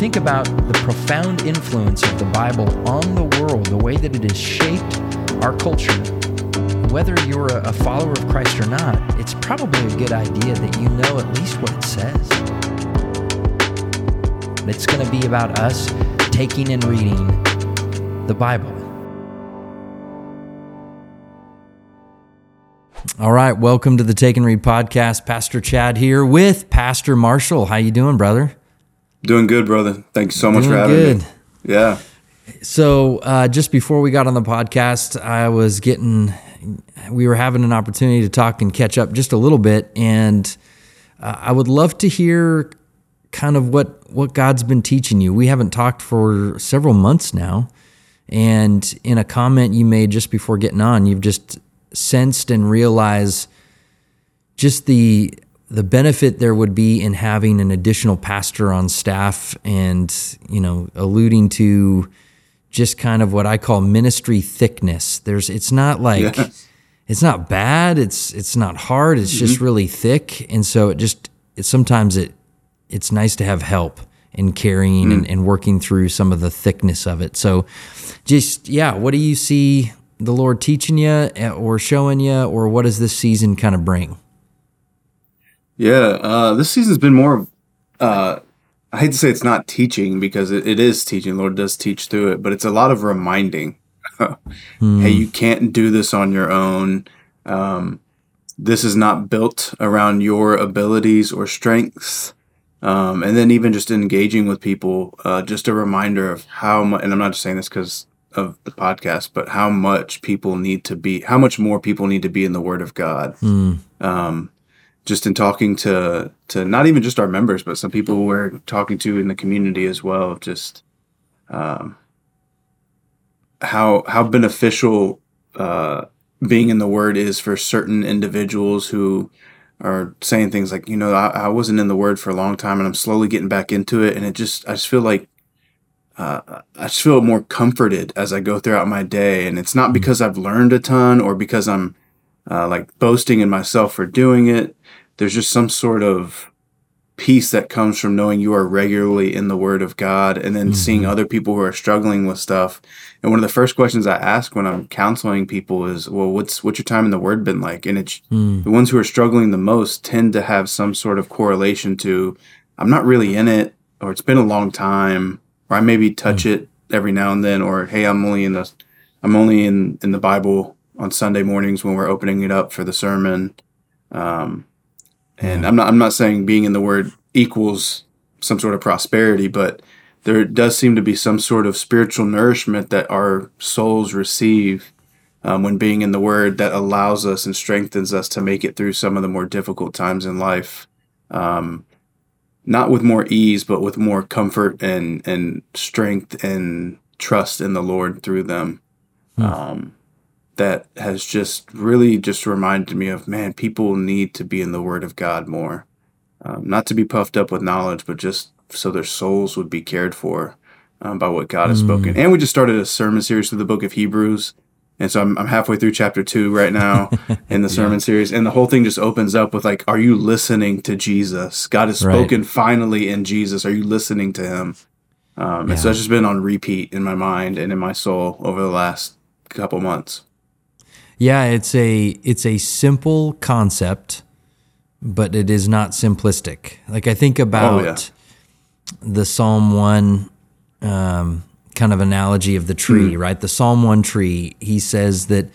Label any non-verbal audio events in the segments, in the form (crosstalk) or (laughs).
think about the profound influence of the Bible on the world, the way that it has shaped our culture, whether you're a follower of Christ or not, it's probably a good idea that you know at least what it says. It's going to be about us taking and reading the Bible. All right, welcome to the Take and Read podcast. Pastor Chad here with Pastor Marshall. How you doing, brother? Doing good, brother. Thanks so much doing for having good. me. Yeah. So, uh, just before we got on the podcast, I was getting, we were having an opportunity to talk and catch up just a little bit, and uh, I would love to hear kind of what what God's been teaching you. We haven't talked for several months now, and in a comment you made just before getting on, you've just sensed and realized just the the benefit there would be in having an additional pastor on staff and you know alluding to just kind of what I call ministry thickness. There's it's not like yes. it's not bad, it's it's not hard, it's mm-hmm. just really thick. And so it just it sometimes it it's nice to have help in carrying mm. and, and working through some of the thickness of it. So just yeah, what do you see the Lord teaching you eh, or showing you, or what does this season kind of bring? Yeah, uh, this season's been more. Uh, I hate to say it's not teaching because it, it is teaching. Lord does teach through it, but it's a lot of reminding. (laughs) mm. Hey, you can't do this on your own. Um, this is not built around your abilities or strengths. Um, and then even just engaging with people, uh, just a reminder of how much. And I'm not just saying this because of the podcast, but how much people need to be, how much more people need to be in the Word of God. Mm. Um, just in talking to to not even just our members, but some people we're talking to in the community as well. Just um, how how beneficial uh, being in the Word is for certain individuals who are saying things like, you know, I, I wasn't in the Word for a long time, and I'm slowly getting back into it, and it just I just feel like uh, I just feel more comforted as I go throughout my day. And it's not because I've learned a ton or because I'm uh, like boasting in myself for doing it. There's just some sort of peace that comes from knowing you are regularly in the Word of God and then mm-hmm. seeing other people who are struggling with stuff. And one of the first questions I ask when I'm counseling people is, "Well, what's what's your time in the Word been like?" And it's mm. the ones who are struggling the most tend to have some sort of correlation to, "I'm not really in it," or "It's been a long time." or I maybe touch mm. it every now and then, or hey, I'm only in the I'm only in in the Bible on Sunday mornings when we're opening it up for the sermon. Um, and I'm not I'm not saying being in the Word equals some sort of prosperity, but there does seem to be some sort of spiritual nourishment that our souls receive um, when being in the Word that allows us and strengthens us to make it through some of the more difficult times in life. Um, not with more ease, but with more comfort and and strength and trust in the Lord through them. Hmm. Um, that has just really just reminded me of man, people need to be in the Word of God more, um, not to be puffed up with knowledge, but just so their souls would be cared for um, by what God has spoken. And we just started a sermon series through the Book of Hebrews. And so I'm, I'm halfway through chapter two right now (laughs) in the sermon yeah. series. And the whole thing just opens up with like, are you listening to Jesus? God has spoken right. finally in Jesus. Are you listening to him? Um, yeah. And so it's just been on repeat in my mind and in my soul over the last couple months. Yeah, it's a it's a simple concept, but it is not simplistic. Like I think about oh, yeah. the Psalm one um, kind of analogy of the tree, mm. right? The Psalm 1 tree, he says that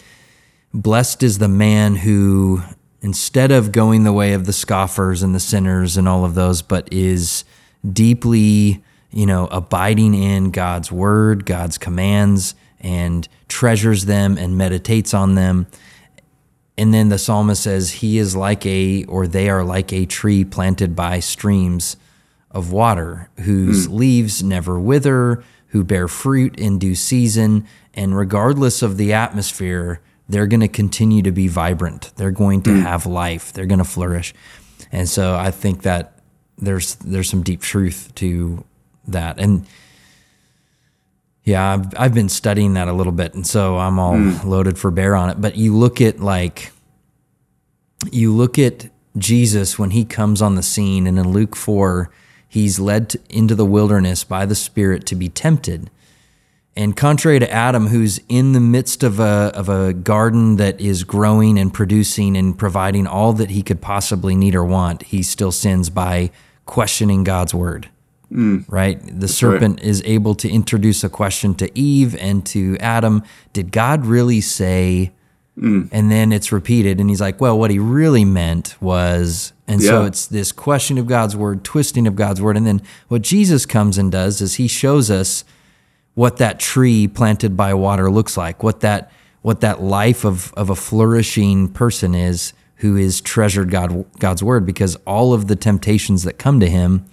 blessed is the man who, instead of going the way of the scoffers and the sinners and all of those, but is deeply, you know, abiding in God's word, God's commands, and treasures them and meditates on them. And then the psalmist says, He is like a, or they are like a tree planted by streams of water, whose mm. leaves never wither, who bear fruit in due season. And regardless of the atmosphere, they're going to continue to be vibrant. They're going to mm. have life. They're going to flourish. And so I think that there's there's some deep truth to that. And yeah, I've, I've been studying that a little bit. And so I'm all mm. loaded for bear on it. But you look at like, you look at Jesus when he comes on the scene, and in Luke 4, he's led to, into the wilderness by the Spirit to be tempted. And contrary to Adam, who's in the midst of a, of a garden that is growing and producing and providing all that he could possibly need or want, he still sins by questioning God's word. Mm. Right? The serpent right. is able to introduce a question to Eve and to Adam Did God really say? Mm. And then it's repeated, and he's like, Well, what he really meant was. And yeah. so it's this question of God's word, twisting of God's word. And then what Jesus comes and does is he shows us what that tree planted by water looks like, what that what that life of of a flourishing person is who is treasured God God's word because all of the temptations that come to him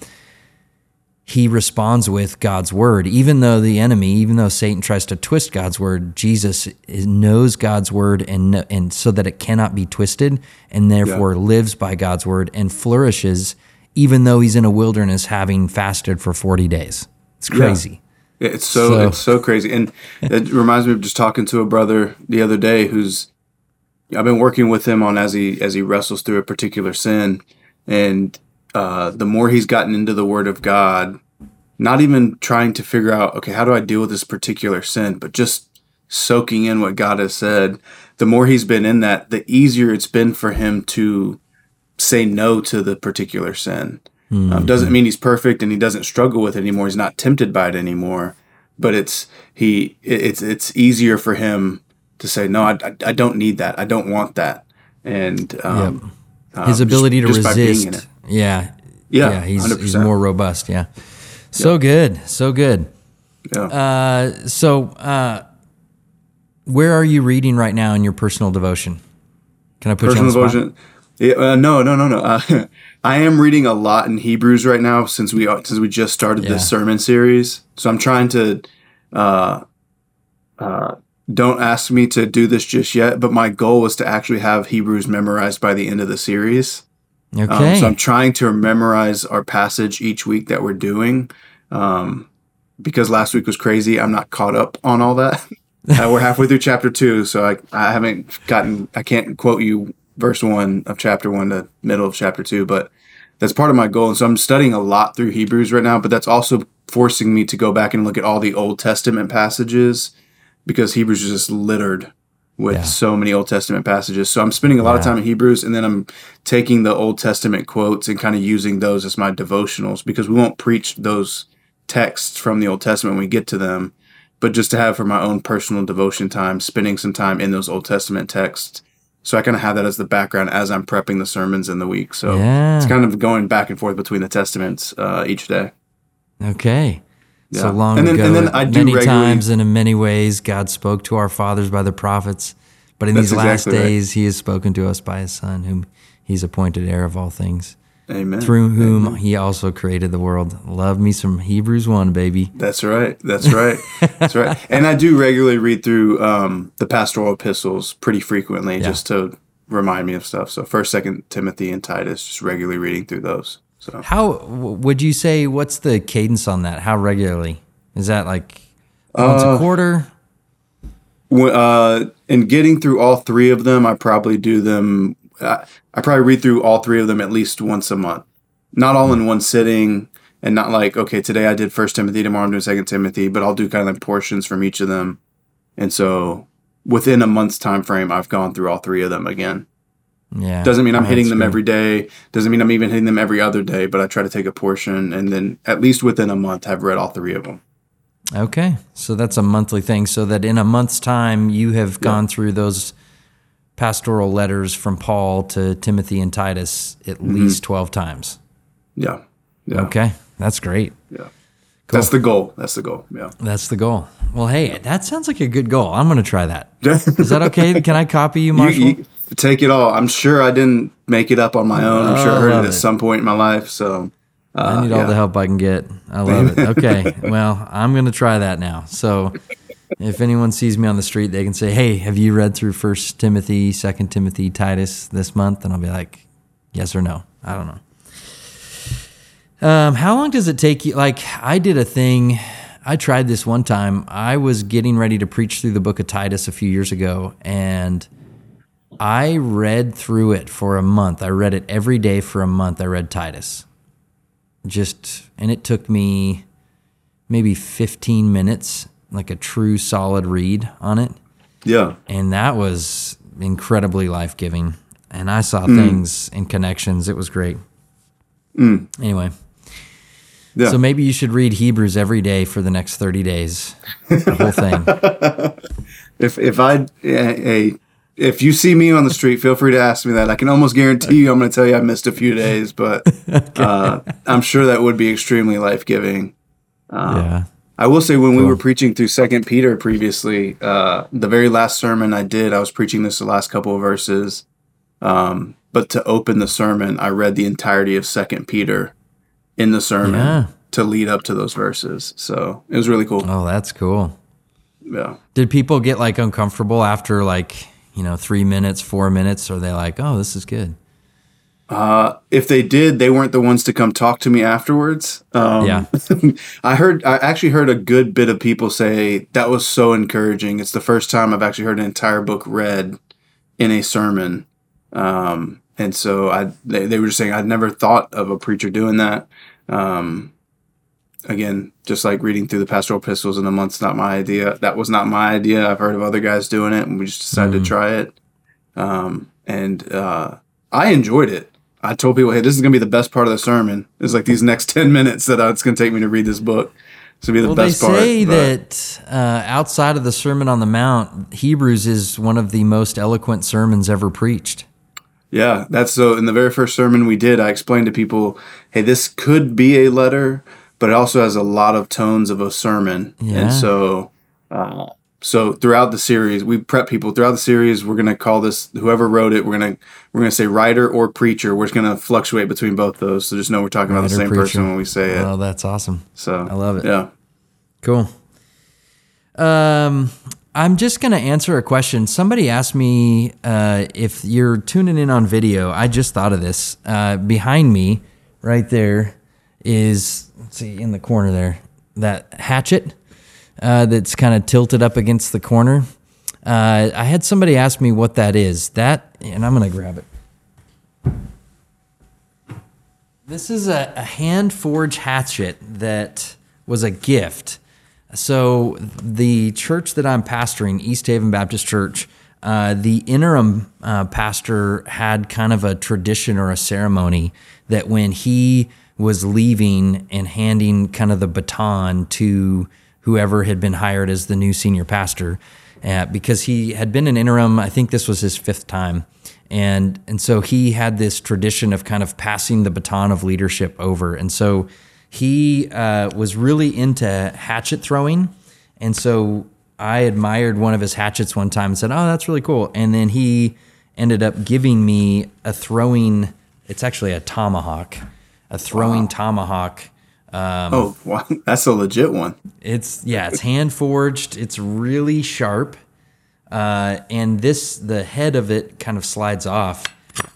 he responds with God's word. Even though the enemy even though Satan tries to twist God's word Jesus knows God's word and and so that it cannot be twisted and therefore yeah. lives by God's word and flourishes even though he's in a wilderness having fasted for 40 days. It's crazy. Yeah. It's so, so, it's so crazy, and it reminds me of just talking to a brother the other day who's I've been working with him on as he as he wrestles through a particular sin, and uh, the more he's gotten into the Word of God, not even trying to figure out okay how do I deal with this particular sin, but just soaking in what God has said. The more he's been in that, the easier it's been for him to say no to the particular sin. Mm-hmm. Um, doesn't mean he's perfect and he doesn't struggle with it anymore. He's not tempted by it anymore. But it's he it's it's easier for him to say no. I, I, I don't need that. I don't want that. And um, yep. his um, ability just, to just resist. Yeah. Yeah. Yeah. He's, he's more robust. Yeah. So yep. good. So good. Yeah. Uh, so, uh, where are you reading right now in your personal devotion? Can I put personal you on the spot? devotion? Yeah, uh, no, no, no, no. Uh, (laughs) I am reading a lot in Hebrews right now since we since we just started yeah. this sermon series. So I'm trying to. Uh, uh, don't ask me to do this just yet, but my goal was to actually have Hebrews memorized by the end of the series. Okay. Um, so I'm trying to memorize our passage each week that we're doing. Um, because last week was crazy, I'm not caught up on all that. (laughs) uh, we're halfway through chapter two, so I, I haven't gotten, I can't quote you verse one of chapter one to middle of chapter two, but that's part of my goal. And so I'm studying a lot through Hebrews right now, but that's also forcing me to go back and look at all the Old Testament passages because Hebrews is just littered with yeah. so many Old Testament passages. So I'm spending a lot yeah. of time in Hebrews and then I'm taking the Old Testament quotes and kind of using those as my devotionals because we won't preach those texts from the Old Testament when we get to them, but just to have for my own personal devotion time, spending some time in those Old Testament texts so I kind of have that as the background as I'm prepping the sermons in the week. So yeah. it's kind of going back and forth between the testaments uh, each day. Okay. Yeah. So long and then, ago, and then I many times and in many ways, God spoke to our fathers by the prophets. But in these last exactly days, right. He has spoken to us by His Son, whom He's appointed heir of all things. Amen. Through whom Amen. he also created the world. Love me some Hebrews 1, baby. That's right. That's right. That's right. (laughs) And I do regularly read through um, the pastoral epistles pretty frequently yeah. just to remind me of stuff. So first, second Timothy and Titus, just regularly reading through those. So how would you say what's the cadence on that? How regularly? Is that like once uh, a quarter? Uh, in getting through all three of them, I probably do them I, I probably read through all three of them at least once a month. Not all in one sitting, and not like okay, today I did First Timothy, tomorrow I'm doing Second Timothy, but I'll do kind of like portions from each of them, and so within a month's time frame, I've gone through all three of them again. Yeah, doesn't mean I'm hitting them every day. Doesn't mean I'm even hitting them every other day, but I try to take a portion, and then at least within a month, have read all three of them. Okay, so that's a monthly thing. So that in a month's time, you have gone through those pastoral letters from Paul to Timothy and Titus at mm-hmm. least 12 times. Yeah. yeah. Okay. That's great. Yeah. Cool. That's the goal. That's the goal. Yeah. That's the goal. Well, hey, that sounds like a good goal. I'm going to try that. (laughs) Is that okay? Can I copy you, Marshall? You, you, take it all. I'm sure I didn't make it up on my own. I'm sure I heard it at some point in my life. So uh, I need all the help I can get. I (laughs) love it. Okay. well, I'm going to try that now. So if anyone sees me on the street, they can say, "Hey, have you read through First Timothy, Second Timothy, Titus this month?" And I'll be like, "Yes or no." I don't know. Um, how long does it take you? Like, I did a thing. I tried this one time. I was getting ready to preach through the book of Titus a few years ago, and I read through it for a month. I read it every day for a month. I read Titus. just, and it took me maybe 15 minutes, like a true solid read on it. Yeah. And that was incredibly life giving. And I saw mm. things and connections. It was great. Mm. Anyway. Yeah. So maybe you should read Hebrews every day for the next 30 days. The whole thing. (laughs) if if I hey, if you see me on the street, feel free to ask me that. I can almost guarantee you I'm going to tell you I missed a few days, but (laughs) uh, I'm sure that would be extremely life giving. Uh, yeah. I will say when cool. we were preaching through Second Peter previously, uh, the very last sermon I did, I was preaching this the last couple of verses. Um, but to open the sermon, I read the entirety of Second Peter in the sermon yeah. to lead up to those verses. So it was really cool. Oh, that's cool. Yeah. Did people get like uncomfortable after like you know three minutes, four minutes? Or are they like, oh, this is good? Uh, if they did, they weren't the ones to come talk to me afterwards. Um, yeah, (laughs) I heard. I actually heard a good bit of people say that was so encouraging. It's the first time I've actually heard an entire book read in a sermon, um, and so I they, they were just saying I'd never thought of a preacher doing that. Um, again, just like reading through the pastoral epistles in a month's not my idea. That was not my idea. I've heard of other guys doing it, and we just decided mm-hmm. to try it. Um, and uh, I enjoyed it. I told people, hey, this is going to be the best part of the sermon. It's like these next (laughs) 10 minutes that it's going to take me to read this book. It's to be the well, best part. They say that uh, outside of the Sermon on the Mount, Hebrews is one of the most eloquent sermons ever preached. Yeah, that's so. In the very first sermon we did, I explained to people, hey, this could be a letter, but it also has a lot of tones of a sermon. Yeah. And so, uh, so throughout the series, we prep people throughout the series. We're gonna call this whoever wrote it. We're gonna we're gonna say writer or preacher. We're just gonna fluctuate between both those. So just know we're talking about the same preacher. person when we say it. Oh, that's awesome. So I love it. Yeah. Cool. Um, I'm just gonna answer a question. Somebody asked me uh, if you're tuning in on video. I just thought of this. Uh, behind me, right there, is let's see in the corner there that hatchet uh, that's kind of tilted up against the corner. Uh, I had somebody ask me what that is. That, and I'm going to grab it. This is a, a hand forged hatchet that was a gift. So, the church that I'm pastoring, East Haven Baptist Church, uh, the interim uh, pastor had kind of a tradition or a ceremony that when he was leaving and handing kind of the baton to whoever had been hired as the new senior pastor uh, because he had been an interim. I think this was his fifth time. And, and so he had this tradition of kind of passing the baton of leadership over. And so he uh, was really into hatchet throwing. And so I admired one of his hatchets one time and said, Oh, that's really cool. And then he ended up giving me a throwing, it's actually a tomahawk, a throwing wow. tomahawk um, oh, (laughs) wow. that's a legit one. It's yeah, it's hand forged. It's really sharp, uh, and this the head of it kind of slides off,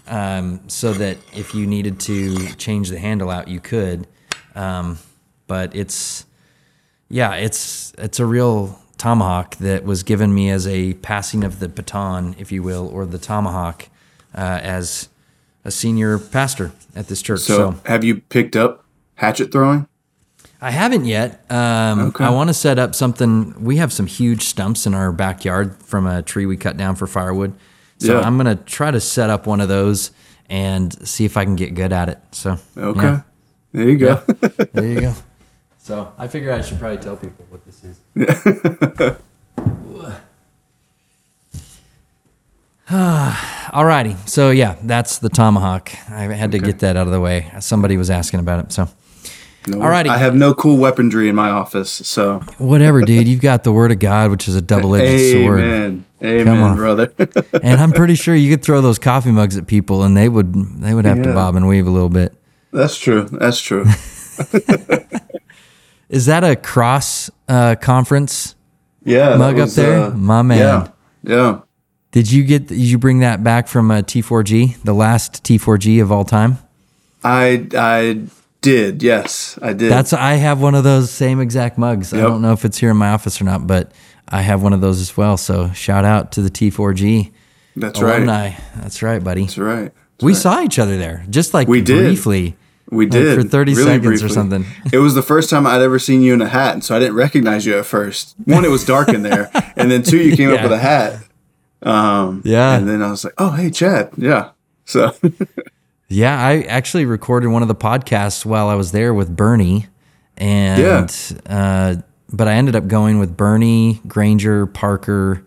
um, so that if you needed to change the handle out, you could. Um, but it's yeah, it's it's a real tomahawk that was given me as a passing of the baton, if you will, or the tomahawk uh, as a senior pastor at this church. So, so, have you picked up hatchet throwing? I haven't yet. Um, okay. I want to set up something. We have some huge stumps in our backyard from a tree we cut down for firewood. So yeah. I'm going to try to set up one of those and see if I can get good at it. So okay, yeah. there you go. Yeah. there you go. (laughs) So I figure I should probably tell people what this is. (laughs) Alrighty. So yeah, that's the tomahawk. I had to okay. get that out of the way. Somebody was asking about it. So. No, Alrighty. I have no cool weaponry in my office, so whatever, dude. You've got the word of God, which is a double-edged sword. Amen, amen, brother. (laughs) and I'm pretty sure you could throw those coffee mugs at people, and they would they would have yeah. to bob and weave a little bit. That's true. That's true. (laughs) (laughs) is that a cross uh, conference? Yeah, mug was, up there, uh, my man. Yeah, yeah. Did you get? Did you bring that back from a uh, T4G, the last T4G of all time? I I did. Yes, I did. That's I have one of those same exact mugs. Yep. I don't know if it's here in my office or not, but I have one of those as well. So shout out to the T4G. That's alumni. right. That's right, buddy. That's right. That's we right. saw each other there, just like we briefly. Did. We did like for thirty really seconds briefly. or something. (laughs) it was the first time I'd ever seen you in a hat, and so I didn't recognize you at first. One, it was dark in there, and then two, you came (laughs) yeah. up with a hat. Um, yeah, and then I was like, "Oh, hey, Chad." Yeah. So. (laughs) yeah, I actually recorded one of the podcasts while I was there with Bernie, and yeah. Uh, but I ended up going with Bernie, Granger, Parker,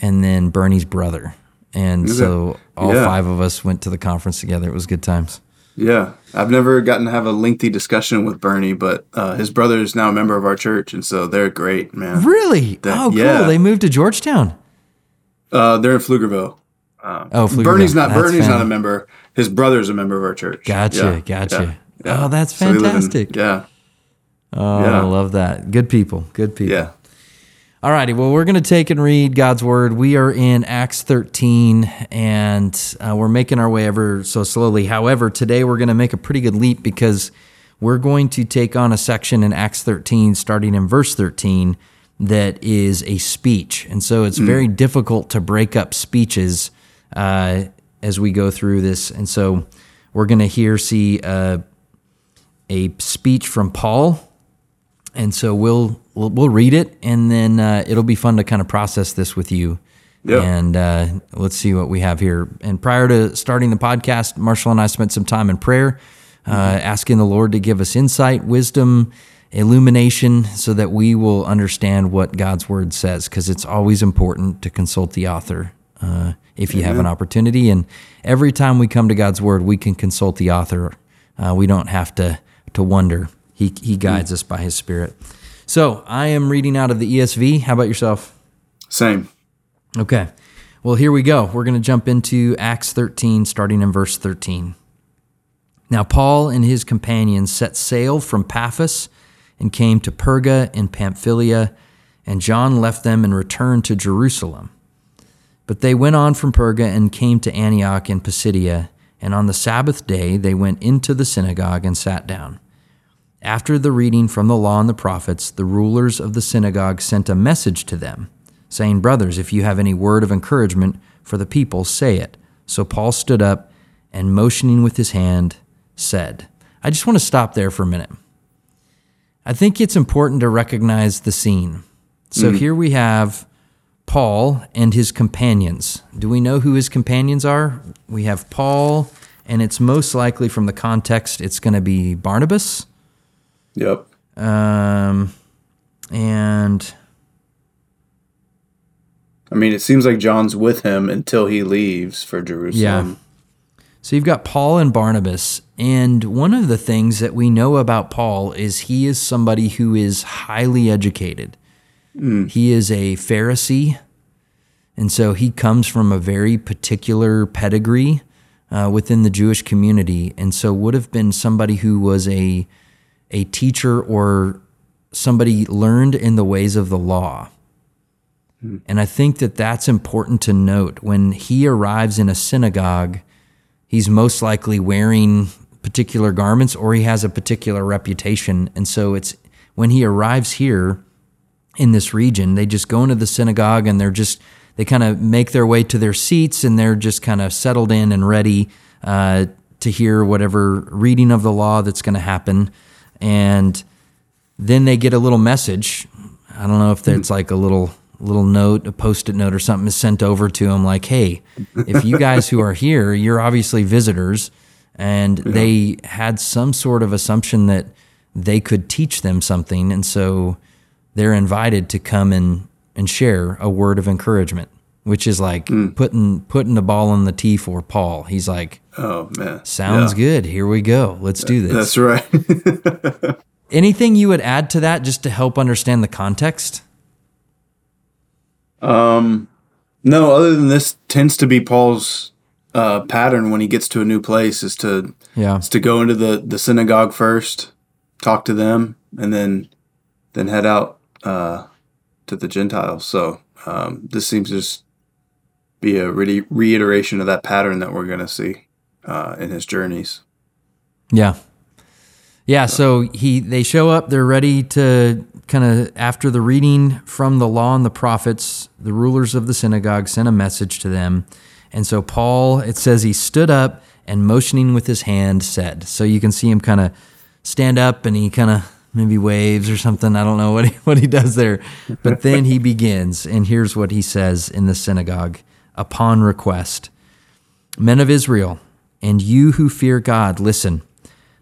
and then Bernie's brother. And so all yeah. five of us went to the conference together. It was good times. Yeah, I've never gotten to have a lengthy discussion with Bernie, but uh, his brother is now a member of our church, and so they're great, man. Really? That, oh, cool. Yeah. They moved to Georgetown. Uh, they're in Pflugerville. Um, oh, Pflugerville. Bernie's not that's Bernie's not a member. His brother's a member of our church. Gotcha, yeah. gotcha. Yeah. Oh, that's fantastic. So in, yeah. Oh, yeah. I love that. Good people. Good people. Yeah. All righty. Well, we're going to take and read God's word. We are in Acts 13 and uh, we're making our way ever so slowly. However, today we're going to make a pretty good leap because we're going to take on a section in Acts 13, starting in verse 13, that is a speech. And so it's mm. very difficult to break up speeches uh, as we go through this. And so we're going to hear, see uh, a speech from Paul and so we'll we'll, we'll read it, and then uh, it'll be fun to kind of process this with you. Yeah. And uh, let's see what we have here. And prior to starting the podcast, Marshall and I spent some time in prayer, uh, mm-hmm. asking the Lord to give us insight, wisdom, illumination, so that we will understand what God's word says. Because it's always important to consult the author uh, if you have an opportunity. And every time we come to God's word, we can consult the author. Uh, we don't have to to wonder. He, he guides us by his spirit. So I am reading out of the ESV. How about yourself? Same. Okay. Well, here we go. We're going to jump into Acts 13, starting in verse 13. Now, Paul and his companions set sail from Paphos and came to Perga in Pamphylia, and John left them and returned to Jerusalem. But they went on from Perga and came to Antioch in Pisidia, and on the Sabbath day they went into the synagogue and sat down. After the reading from the law and the prophets, the rulers of the synagogue sent a message to them, saying, Brothers, if you have any word of encouragement for the people, say it. So Paul stood up and, motioning with his hand, said, I just want to stop there for a minute. I think it's important to recognize the scene. So mm. here we have Paul and his companions. Do we know who his companions are? We have Paul, and it's most likely from the context, it's going to be Barnabas Yep. Um, and I mean, it seems like John's with him until he leaves for Jerusalem. Yeah. So you've got Paul and Barnabas, and one of the things that we know about Paul is he is somebody who is highly educated. Mm. He is a Pharisee, and so he comes from a very particular pedigree uh, within the Jewish community, and so would have been somebody who was a a teacher or somebody learned in the ways of the law. Hmm. And I think that that's important to note. When he arrives in a synagogue, he's most likely wearing particular garments or he has a particular reputation. And so it's when he arrives here in this region, they just go into the synagogue and they're just, they kind of make their way to their seats and they're just kind of settled in and ready uh, to hear whatever reading of the law that's going to happen and then they get a little message. I don't know if it's like a little little note, a post-it note or something is sent over to them like, "Hey, if you guys who are here, you're obviously visitors." And yeah. they had some sort of assumption that they could teach them something, and so they're invited to come and and share a word of encouragement, which is like mm. putting putting the ball in the tee for Paul. He's like, Oh man. Sounds yeah. good. Here we go. Let's do this. That's right. (laughs) Anything you would add to that just to help understand the context? Um no, other than this tends to be Paul's uh, pattern when he gets to a new place is to yeah is to go into the the synagogue first, talk to them, and then then head out uh, to the Gentiles. So um, this seems to just be a re- reiteration of that pattern that we're going to see uh, in his journeys. Yeah. Yeah, so he they show up, they're ready to kind of after the reading from the law and the prophets, the rulers of the synagogue sent a message to them. And so Paul, it says he stood up and motioning with his hand said. So you can see him kind of stand up and he kind of maybe waves or something. I don't know what he, (laughs) what he does there. But then he begins, and here's what he says in the synagogue upon request Men of Israel, and you who fear God, listen.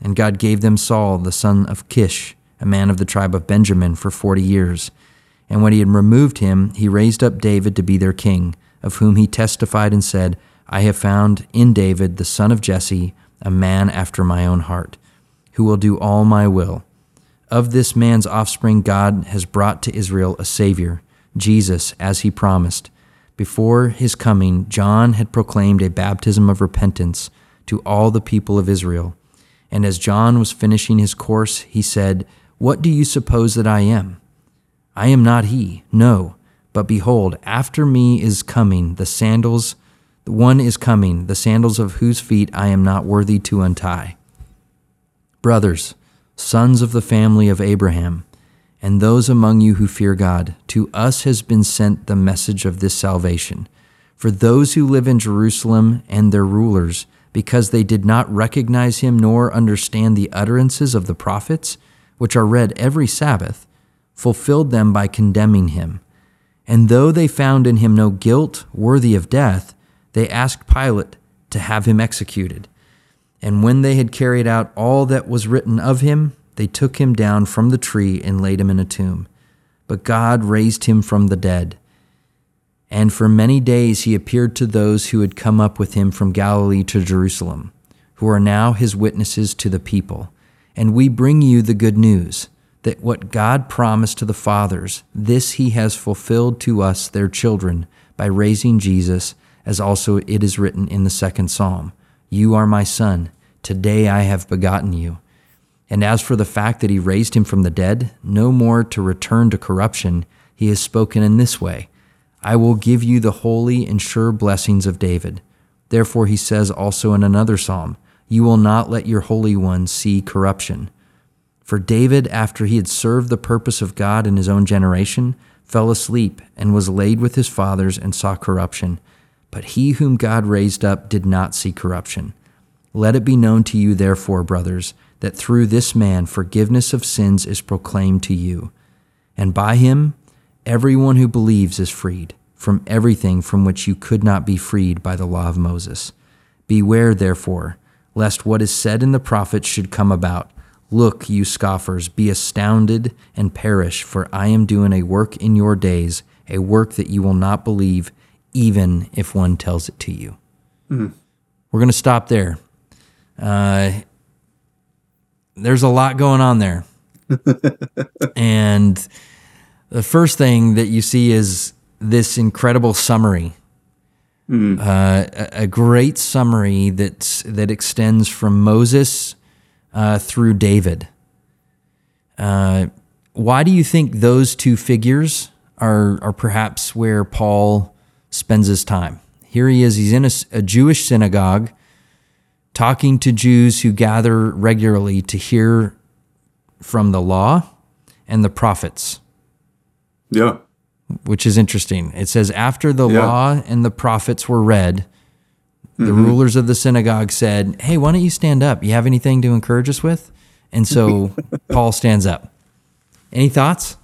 and God gave them Saul, the son of Kish, a man of the tribe of Benjamin, for 40 years. And when he had removed him, he raised up David to be their king, of whom he testified and said, I have found in David, the son of Jesse, a man after my own heart, who will do all my will. Of this man's offspring, God has brought to Israel a Savior, Jesus, as he promised. Before his coming, John had proclaimed a baptism of repentance to all the people of Israel. And as John was finishing his course, he said, What do you suppose that I am? I am not he, no, but behold, after me is coming the sandals, the one is coming, the sandals of whose feet I am not worthy to untie. Brothers, sons of the family of Abraham, and those among you who fear God, to us has been sent the message of this salvation. For those who live in Jerusalem and their rulers, because they did not recognize him nor understand the utterances of the prophets, which are read every Sabbath, fulfilled them by condemning him. And though they found in him no guilt worthy of death, they asked Pilate to have him executed. And when they had carried out all that was written of him, they took him down from the tree and laid him in a tomb. But God raised him from the dead. And for many days he appeared to those who had come up with him from Galilee to Jerusalem, who are now his witnesses to the people. And we bring you the good news that what God promised to the fathers, this he has fulfilled to us, their children, by raising Jesus, as also it is written in the second psalm You are my son, today I have begotten you. And as for the fact that he raised him from the dead, no more to return to corruption, he has spoken in this way I will give you the holy and sure blessings of David. Therefore, he says also in another psalm, You will not let your Holy One see corruption. For David, after he had served the purpose of God in his own generation, fell asleep and was laid with his fathers and saw corruption. But he whom God raised up did not see corruption. Let it be known to you, therefore, brothers, that through this man forgiveness of sins is proclaimed to you. And by him, everyone who believes is freed from everything from which you could not be freed by the law of Moses. Beware, therefore, lest what is said in the prophets should come about Look, you scoffers, be astounded and perish, for I am doing a work in your days, a work that you will not believe, even if one tells it to you. Mm. We're going to stop there. Uh, there's a lot going on there. (laughs) and the first thing that you see is this incredible summary. Mm. Uh, a, a great summary that's, that extends from Moses uh, through David. Uh, why do you think those two figures are, are perhaps where Paul spends his time? Here he is, he's in a, a Jewish synagogue talking to Jews who gather regularly to hear from the law and the prophets. Yeah. Which is interesting. It says, after the yeah. law and the prophets were read, the mm-hmm. rulers of the synagogue said, Hey, why don't you stand up? You have anything to encourage us with? And so (laughs) Paul stands up. Any thoughts?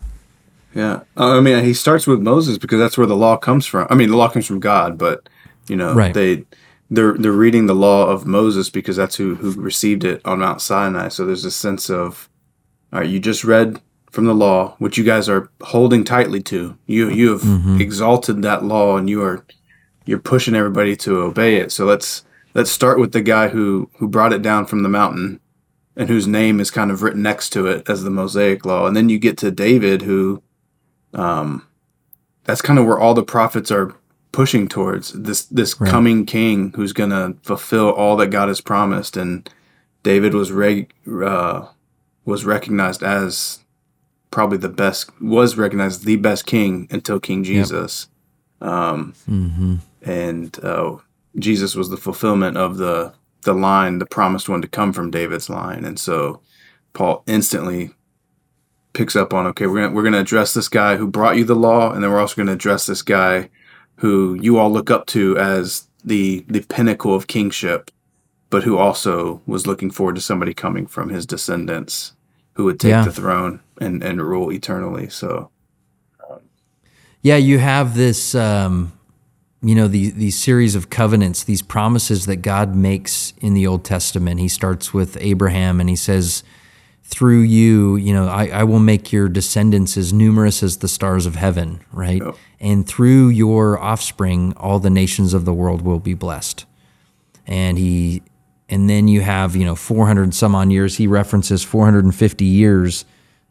Yeah. Uh, I mean, he starts with Moses because that's where the law comes from. I mean, the law comes from God, but, you know, right. they. They're, they're reading the law of Moses because that's who, who received it on Mount Sinai. So there's a sense of, all right, you just read from the law, which you guys are holding tightly to. You you have mm-hmm. exalted that law, and you are you're pushing everybody to obey it. So let's let's start with the guy who who brought it down from the mountain and whose name is kind of written next to it as the Mosaic law. And then you get to David who um that's kind of where all the prophets are pushing towards this this right. coming king who's going to fulfill all that God has promised and David was reg, uh, was recognized as probably the best was recognized as the best king until King Jesus. Yep. Um, mm-hmm. And uh, Jesus was the fulfillment of the the line, the promised one to come from David's line, and so Paul instantly picks up on okay, we're gonna we're gonna address this guy who brought you the law, and then we're also gonna address this guy who you all look up to as the the pinnacle of kingship, but who also was looking forward to somebody coming from his descendants who would take yeah. the throne and and rule eternally. So, um, yeah, you have this. Um, you know these these series of covenants, these promises that God makes in the Old Testament. He starts with Abraham and he says, through you, you know, I, I will make your descendants as numerous as the stars of heaven, right? Yep. And through your offspring, all the nations of the world will be blessed. And he, and then you have, you know, 400 some on years. He references 450 years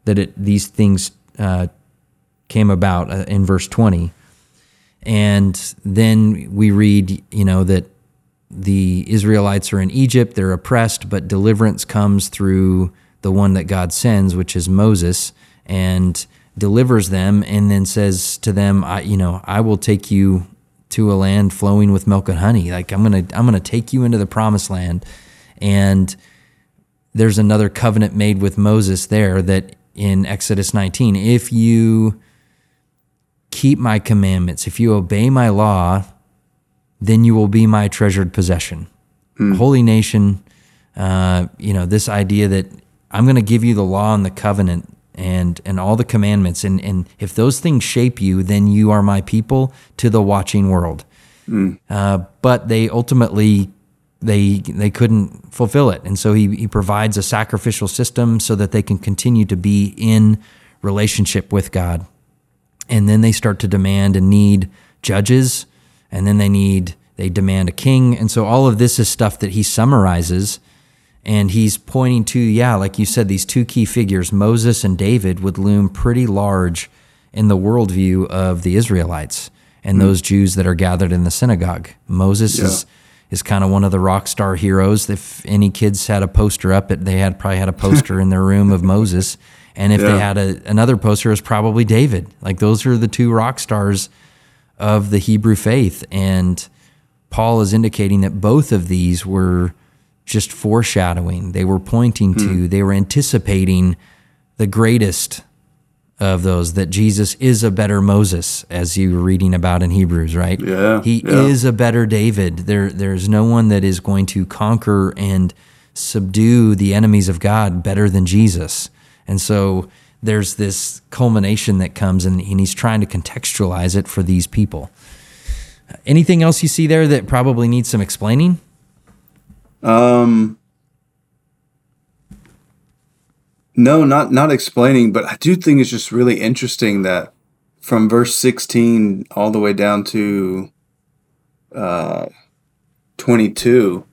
that it, these things uh, came about uh, in verse 20. And then we read, you know, that the Israelites are in Egypt, they're oppressed, but deliverance comes through the one that God sends, which is Moses, and delivers them and then says to them, I, you know, I will take you to a land flowing with milk and honey. Like I'm going to I'm going to take you into the promised land. And there's another covenant made with Moses there that in Exodus 19, if you keep my commandments, if you obey my law, then you will be my treasured possession. Mm. Holy nation, uh, you know, this idea that I'm going to give you the law and the covenant and and all the commandments and and if those things shape you then you are my people to the watching world mm. uh, but they ultimately they they couldn't fulfill it. And so he, he provides a sacrificial system so that they can continue to be in relationship with god. And then they start to demand and need judges. And then they need they demand a king. And so all of this is stuff that he summarizes. And he's pointing to, yeah, like you said, these two key figures, Moses and David, would loom pretty large in the worldview of the Israelites and mm those Jews that are gathered in the synagogue. Moses yeah. is is kind of one of the rock star heroes. If any kids had a poster up, it they had probably had a poster in their room of Moses, and if yeah. they had a, another poster, it was probably David. Like those are the two rock stars of the Hebrew faith, and Paul is indicating that both of these were just foreshadowing. They were pointing to, hmm. they were anticipating the greatest of those that Jesus is a better Moses as you were reading about in Hebrews, right? Yeah. He yeah. is a better David. There there's no one that is going to conquer and subdue the enemies of God better than Jesus. And so there's this culmination that comes and, and he's trying to contextualize it for these people. Anything else you see there that probably needs some explaining? Um, no, not not explaining, but I do think it's just really interesting that from verse 16 all the way down to uh, 22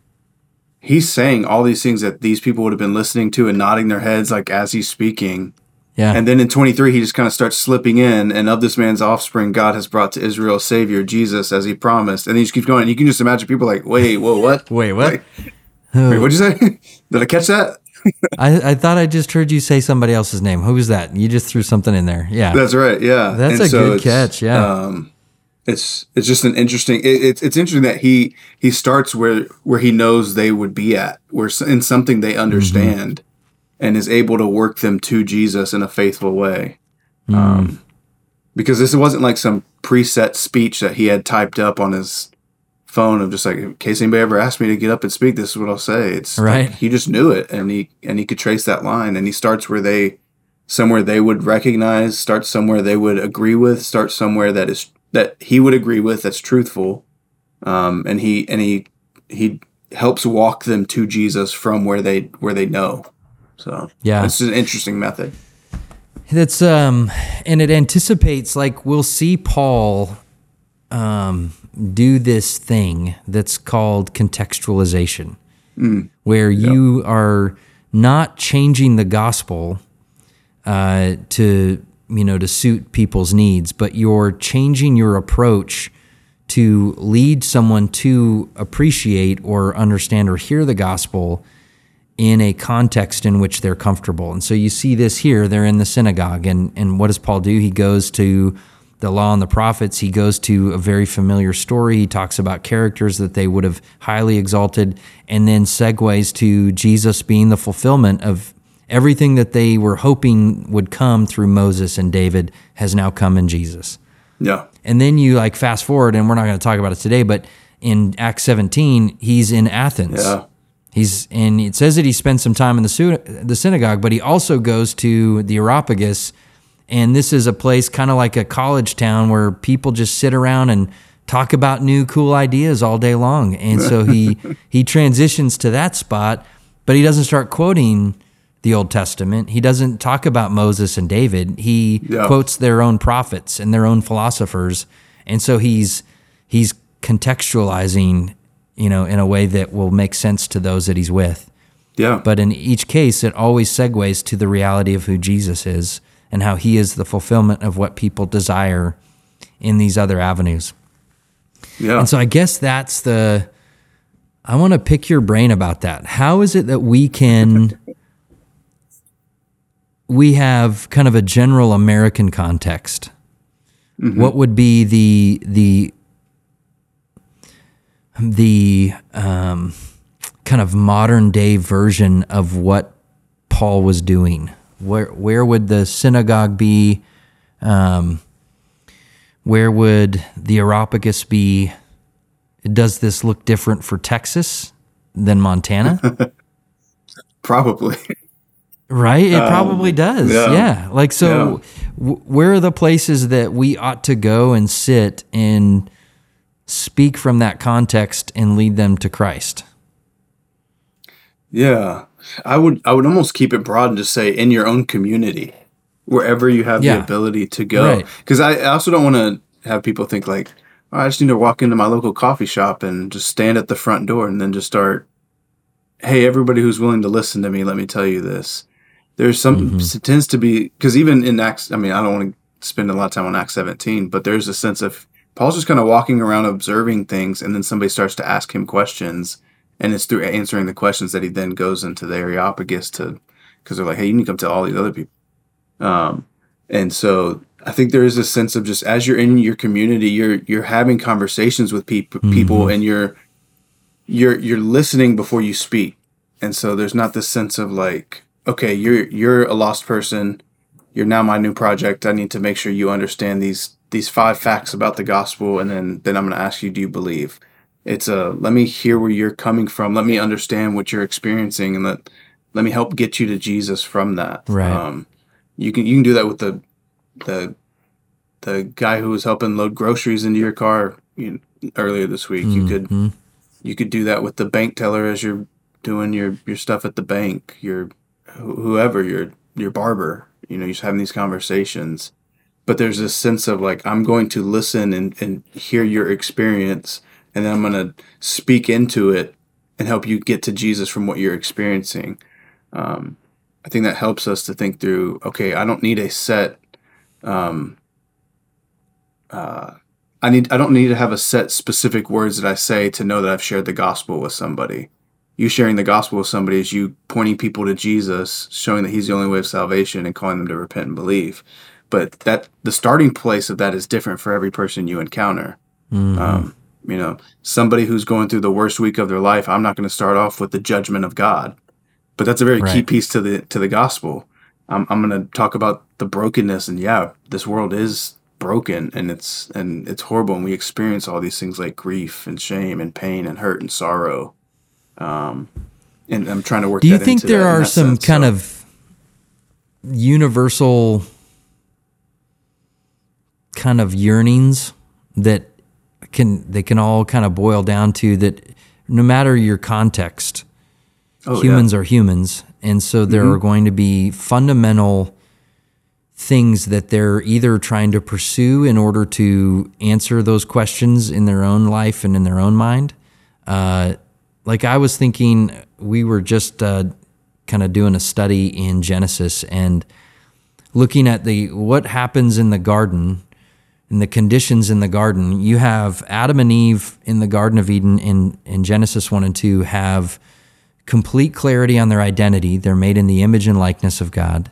he's saying all these things that these people would have been listening to and nodding their heads like as he's speaking yeah. And then in 23, he just kind of starts slipping in, and of this man's offspring, God has brought to Israel a Savior, Jesus, as he promised. And he just keeps going. And you can just imagine people like, wait, whoa, what? (laughs) wait, what? Like, Wait, what'd you say? (laughs) Did I catch that? I, I thought I just heard you say somebody else's name. Who was that? You just threw something in there. Yeah, that's right. Yeah, that's and a so good catch. Yeah, um, it's it's just an interesting. It, it's it's interesting that he he starts where where he knows they would be at, where in something they understand, mm-hmm. and is able to work them to Jesus in a faithful way. Mm. Um, because this wasn't like some preset speech that he had typed up on his phone of just like in case anybody ever asked me to get up and speak, this is what I'll say. It's right. Like he just knew it and he and he could trace that line and he starts where they somewhere they would recognize, starts somewhere they would agree with, starts somewhere that is that he would agree with that's truthful. Um, and he and he he helps walk them to Jesus from where they where they know. So yeah, it's an interesting method. That's um, and it anticipates like we'll see Paul um do this thing that's called contextualization, mm. where yep. you are not changing the gospel uh, to you know to suit people's needs, but you're changing your approach to lead someone to appreciate or understand or hear the gospel in a context in which they're comfortable. And so you see this here, they're in the synagogue. And, and what does Paul do? He goes to the law and the prophets. He goes to a very familiar story. He talks about characters that they would have highly exalted, and then segues to Jesus being the fulfillment of everything that they were hoping would come through Moses and David has now come in Jesus. Yeah. And then you like fast forward, and we're not going to talk about it today, but in Acts 17, he's in Athens. Yeah. He's and it says that he spends some time in the the synagogue, but he also goes to the Areopagus, and this is a place kind of like a college town where people just sit around and talk about new cool ideas all day long. And so he (laughs) he transitions to that spot, but he doesn't start quoting the Old Testament. He doesn't talk about Moses and David. He yeah. quotes their own prophets and their own philosophers, and so he's he's contextualizing you know, in a way that will make sense to those that he's with. Yeah. But in each case, it always segues to the reality of who Jesus is and how he is the fulfillment of what people desire in these other avenues. Yeah. And so I guess that's the, I want to pick your brain about that. How is it that we can, (laughs) we have kind of a general American context? Mm-hmm. What would be the, the, the um, kind of modern day version of what Paul was doing. Where where would the synagogue be? Um, where would the Areopagus be? Does this look different for Texas than Montana? (laughs) probably. Right? It um, probably does. Yeah. yeah. Like, so yeah. W- where are the places that we ought to go and sit and speak from that context and lead them to Christ. Yeah. I would I would almost keep it broad and just say in your own community, wherever you have yeah. the ability to go. Because right. I also don't want to have people think like, oh, I just need to walk into my local coffee shop and just stand at the front door and then just start, hey, everybody who's willing to listen to me, let me tell you this. There's some mm-hmm. it tends to be because even in Acts, I mean, I don't want to spend a lot of time on Acts 17, but there's a sense of Paul's just kind of walking around observing things, and then somebody starts to ask him questions, and it's through answering the questions that he then goes into the Areopagus to, because they're like, hey, you need to come tell all these other people. Um, and so I think there is a sense of just as you're in your community, you're you're having conversations with peop- mm-hmm. people, and you're you're you're listening before you speak, and so there's not this sense of like, okay, you're you're a lost person, you're now my new project. I need to make sure you understand these these five facts about the gospel, and then then I'm going to ask you, do you believe? It's a let me hear where you're coming from. Let me understand what you're experiencing, and let let me help get you to Jesus from that. Right. Um, you can you can do that with the the the guy who was helping load groceries into your car you know, earlier this week. Mm-hmm. You could mm-hmm. you could do that with the bank teller as you're doing your your stuff at the bank. Your whoever your your barber. You know, you're having these conversations but there's this sense of like i'm going to listen and, and hear your experience and then i'm going to speak into it and help you get to jesus from what you're experiencing um, i think that helps us to think through okay i don't need a set um, uh, i need i don't need to have a set specific words that i say to know that i've shared the gospel with somebody you sharing the gospel with somebody is you pointing people to jesus showing that he's the only way of salvation and calling them to repent and believe but that the starting place of that is different for every person you encounter. Mm-hmm. Um, you know, somebody who's going through the worst week of their life, I'm not going to start off with the judgment of God, but that's a very right. key piece to the to the gospel. I'm, I'm going to talk about the brokenness, and yeah, this world is broken, and it's and it's horrible, and we experience all these things like grief and shame and pain and hurt and sorrow. Um, and I'm trying to work. Do you think there are some sense, kind so. of universal kind of yearnings that can they can all kind of boil down to that no matter your context oh, humans yeah. are humans and so there mm-hmm. are going to be fundamental things that they're either trying to pursue in order to answer those questions in their own life and in their own mind uh, like i was thinking we were just uh, kind of doing a study in genesis and looking at the what happens in the garden in the conditions in the garden. You have Adam and Eve in the Garden of Eden in, in Genesis 1 and 2 have complete clarity on their identity. They're made in the image and likeness of God.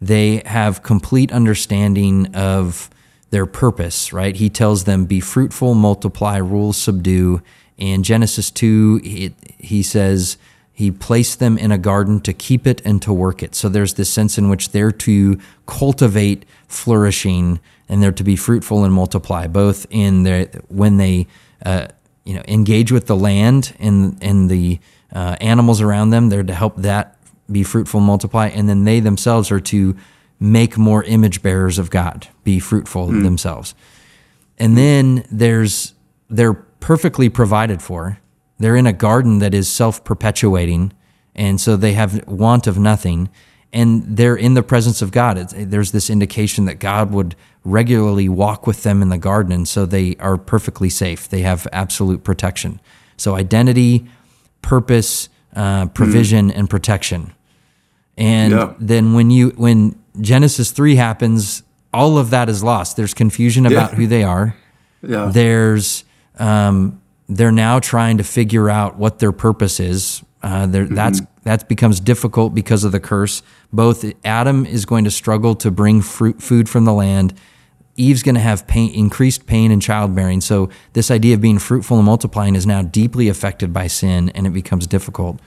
They have complete understanding of their purpose, right? He tells them, be fruitful, multiply, rule, subdue. In Genesis 2, he, he says, he placed them in a garden to keep it and to work it. So there's this sense in which they're to cultivate flourishing and they're to be fruitful and multiply, both in their when they uh, you know engage with the land and and the uh, animals around them. They're to help that be fruitful and multiply, and then they themselves are to make more image bearers of God, be fruitful mm. themselves. And then there's they're perfectly provided for. They're in a garden that is self perpetuating, and so they have want of nothing. And they're in the presence of God. It's, there's this indication that God would regularly walk with them in the garden, and so they are perfectly safe. They have absolute protection. So, identity, purpose, uh, provision, mm. and protection. And yeah. then when you when Genesis three happens, all of that is lost. There's confusion about yeah. who they are. (laughs) Yeah. There's um, they're now trying to figure out what their purpose is. Uh, mm-hmm. That's that becomes difficult because of the curse. Both Adam is going to struggle to bring fruit, food from the land. Eve's going to have pain, increased pain in childbearing. So this idea of being fruitful and multiplying is now deeply affected by sin, and it becomes difficult.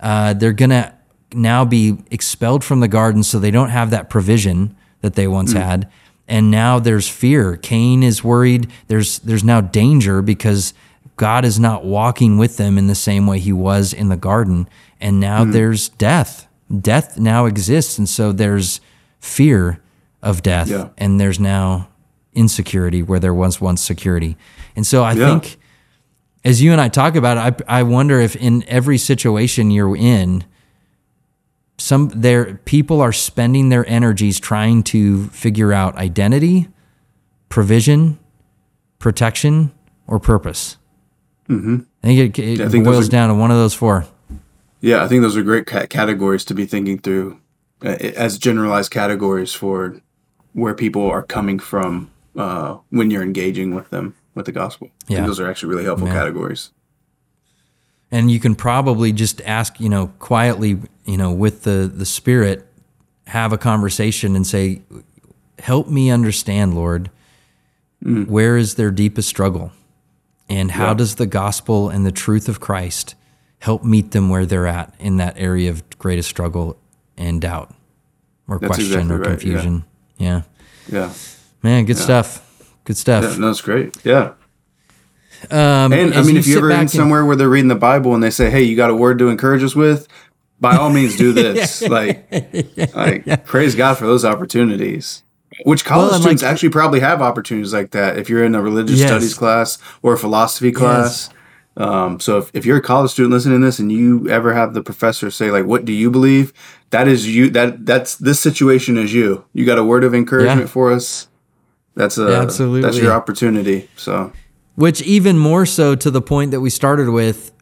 Uh, they're going to now be expelled from the garden, so they don't have that provision that they once mm. had. And now there's fear. Cain is worried. There's there's now danger because God is not walking with them in the same way he was in the garden. And now mm. there's death. Death now exists. And so there's fear of death. Yeah. And there's now insecurity where there was once security. And so I yeah. think as you and I talk about it, I, I wonder if in every situation you're in, some there people are spending their energies trying to figure out identity, provision, protection, or purpose. Mm-hmm. I think it, it think boils are, down to one of those four. Yeah, I think those are great categories to be thinking through uh, as generalized categories for where people are coming from uh, when you're engaging with them with the gospel. Yeah, those are actually really helpful Man. categories. And you can probably just ask, you know, quietly, you know, with the the Spirit, have a conversation and say, "Help me understand, Lord, mm. where is their deepest struggle?" And how yeah. does the gospel and the truth of Christ help meet them where they're at in that area of greatest struggle and doubt or that's question exactly or right. confusion? Yeah. yeah. Man, good yeah. stuff. Good stuff. Yeah, no, that's great. Yeah. Um, and I mean, if you're ever in somewhere where they're reading the Bible and they say, "Hey, you got a word to encourage us with," by all means, do (laughs) this. like, (laughs) like praise God for those opportunities. Which college well, students like, actually probably have opportunities like that if you're in a religious yes. studies class or a philosophy class. Yes. Um, so if, if you're a college student listening to this and you ever have the professor say like, "What do you believe?" That is you. That that's this situation is you. You got a word of encouragement yeah. for us. That's a absolutely that's your opportunity. So, which even more so to the point that we started with,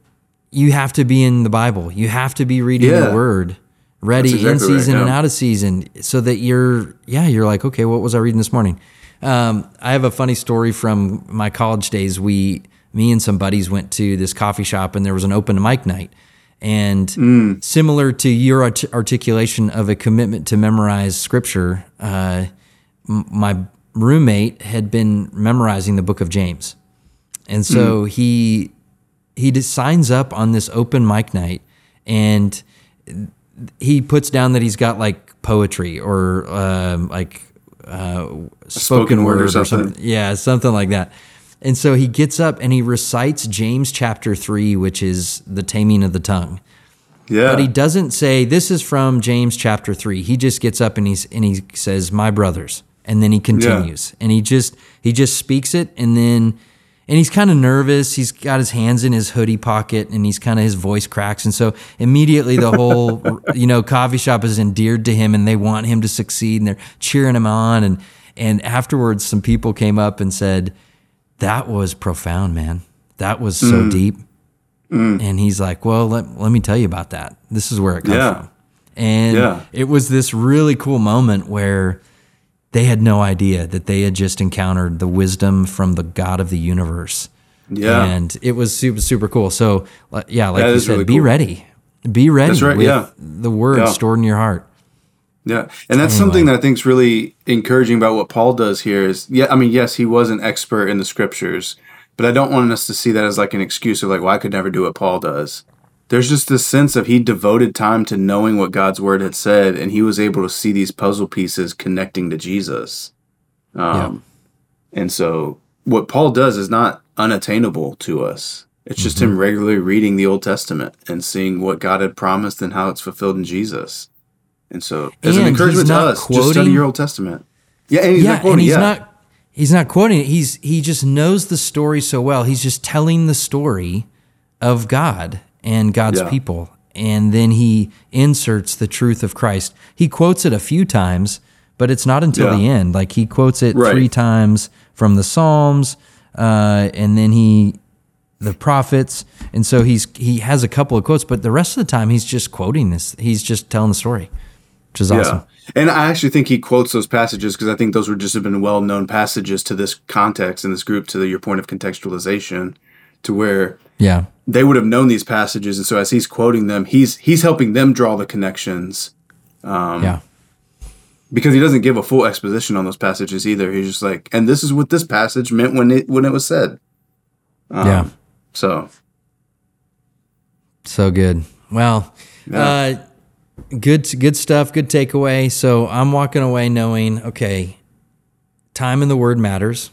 you have to be in the Bible. You have to be reading yeah. the Word ready exactly in season right, and out of season so that you're yeah you're like okay what was i reading this morning? Um, i have a funny story from my college days. We me and some buddies went to this coffee shop and there was an open mic night. And mm. similar to your art- articulation of a commitment to memorize scripture uh, m- my roommate had been memorizing the book of james. And so mm. he he just signs up on this open mic night and he puts down that he's got like poetry or um, like uh, spoken, spoken, word, or something. or something. Yeah, something like that. And so he gets up and he recites James chapter 3, which is the taming of the tongue. Yeah. But he doesn't say this is from James chapter 3. He just gets up and he's and he says my brothers and then he continues. Yeah. And he just he just speaks it and then and he's kind of nervous. He's got his hands in his hoodie pocket and he's kind of his voice cracks. And so immediately the whole, (laughs) you know, coffee shop is endeared to him and they want him to succeed and they're cheering him on. And, and afterwards, some people came up and said, that was profound, man. That was so mm. deep. Mm. And he's like, well, let, let me tell you about that. This is where it comes yeah. from. And yeah. it was this really cool moment where, they had no idea that they had just encountered the wisdom from the God of the universe. Yeah. And it was super, super cool. So, yeah, like that you said, really be cool. ready. Be ready That's right, with yeah. the word Yeah. stored in your heart. Yeah, and that's something that I think is really encouraging about what Paul does here. Is yeah, I mean, yes, he was an expert in the scriptures, but I don't want us to see that as like an excuse of like, well, I could never do what Paul does. There's just this sense of he devoted time to knowing what God's word had said, and he was able to see these puzzle pieces connecting to Jesus. Um, And so, what Paul does is not unattainable to us. It's just him regularly reading the Old Testament and seeing what God had promised and how it's fulfilled in Jesus. And so, as an encouragement to us, just study quoting- your Old Testament. Yeah, and he's yeah, not quoting, and he's yeah. not he's not quoting it. He's he just knows the story so well. He's just telling the story of God and God's Yeah. people. And then he inserts the truth of Christ. He quotes it a few times, but it's not until Yeah. the end. Like he quotes it Right. three times from the Psalms, uh, and then he the prophets, and so he's he has a couple of quotes, but the rest of the time he's just quoting this. He's just telling the story, which is awesome. And I actually think he quotes those passages because I think those would just have been well known passages to this context and this group to the, your point of contextualization to where Yeah, they would have known these passages and so as he's quoting them he's he's helping them draw the connections Um, yeah. because he doesn't give a full exposition on those passages either he's just like and this is what this passage meant when it when it was said Um, Yeah. so So good. Well, uh, good good stuff. Good takeaway. So I'm walking away knowing, okay, time in the Word matters,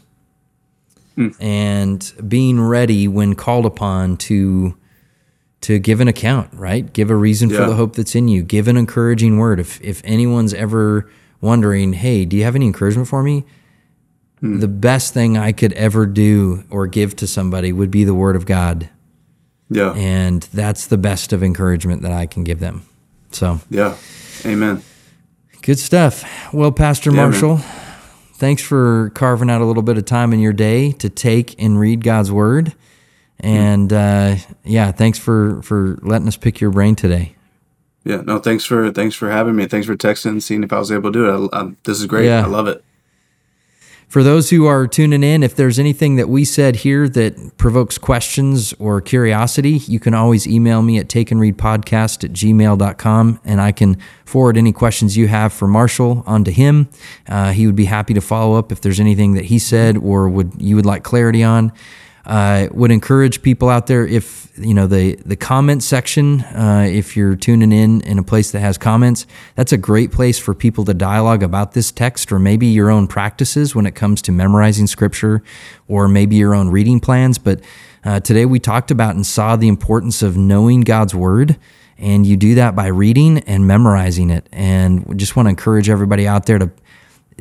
and being ready when called upon to to give an account. Right, give a reason for the hope that's in you. Give an encouraging word. If if anyone's ever wondering, hey, do you have any encouragement for me? Hmm. The best thing I could ever do or give to somebody would be the Word of God yeah and that's the best of encouragement that I can give them. So yeah amen good stuff. Well, Pastor man. Marshall, thanks for carving out a little bit of time in your day to take and read God's Word, and uh, yeah, thanks for for letting us pick your brain today. yeah no thanks for thanks for having me. Thanks for texting and seeing if i was able to do it. I, I, this is great. Yeah. i love it For those who are tuning in, if there's anything that we said here that provokes questions or curiosity, you can always email me at takeandreadpodcast at gmail.com and I can forward any questions you have for Marshall onto him. Uh, he would be happy to follow up if there's anything that he said or would you would like clarity on. Uh, would encourage people out there if you know the the comment section. Uh, if you're tuning in in a place that has comments, that's a great place for people to dialogue about this text or maybe your own practices when it comes to memorizing scripture, or maybe your own reading plans. But uh, today we talked about and saw the importance of knowing God's word. And you do that by reading and memorizing it. And we just want to encourage everybody out there to,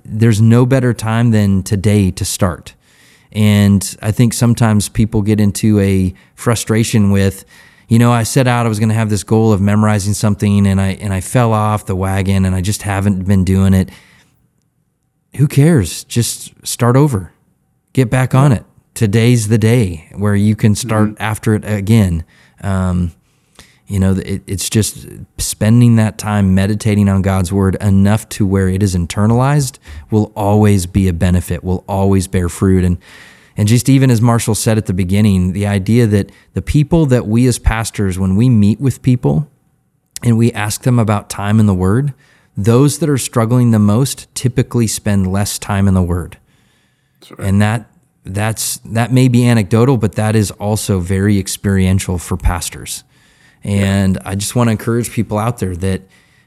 there's no better time than today to start. And I think sometimes people get into a frustration with, you know, I set out I was going to have this goal of memorizing something and I and I fell off the wagon and I just haven't been doing it. Who cares? Just start over. Get back on it. Today's the day where you can start after it again. Um, you know, it, it's just spending that time meditating on God's word enough to where it is internalized will always be a benefit, will always bear fruit. And and just even as Marshall said at the beginning, the idea that the people that we as pastors, when we meet with people and we ask them about time in the word, those that are struggling the most typically spend less time in the word. And that that's that may be anecdotal, but that is also very experiential for pastors. And I just want to encourage people out there that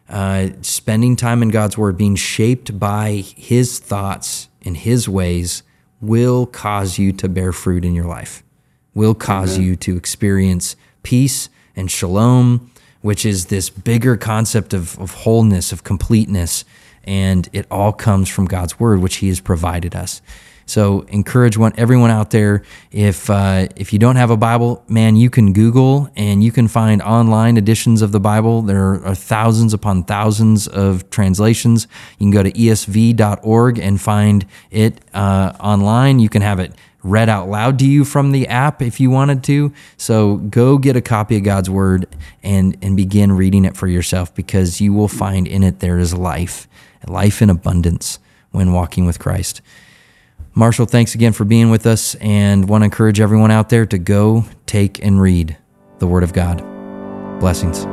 uh, spending time in God's Word, being shaped by His thoughts and His ways, will cause you to bear fruit in your life, will cause you to experience peace and shalom, which is this bigger concept of, of wholeness, of completeness. And it all comes from God's Word, which He has provided us. So encourage one everyone out there. If uh, if you don't have a Bible, man, you can Google and you can find online editions of the Bible. There are thousands upon thousands of translations. You can go to esv.org and find it uh, online. You can have it read out loud to you from the app if you wanted to. So go get a copy of God's Word and and begin reading it for yourself because you will find in it there is life, life in abundance when walking with Christ. Marshall, thanks again for being with us and want to encourage everyone out there to go take and read the Word of God. Blessings.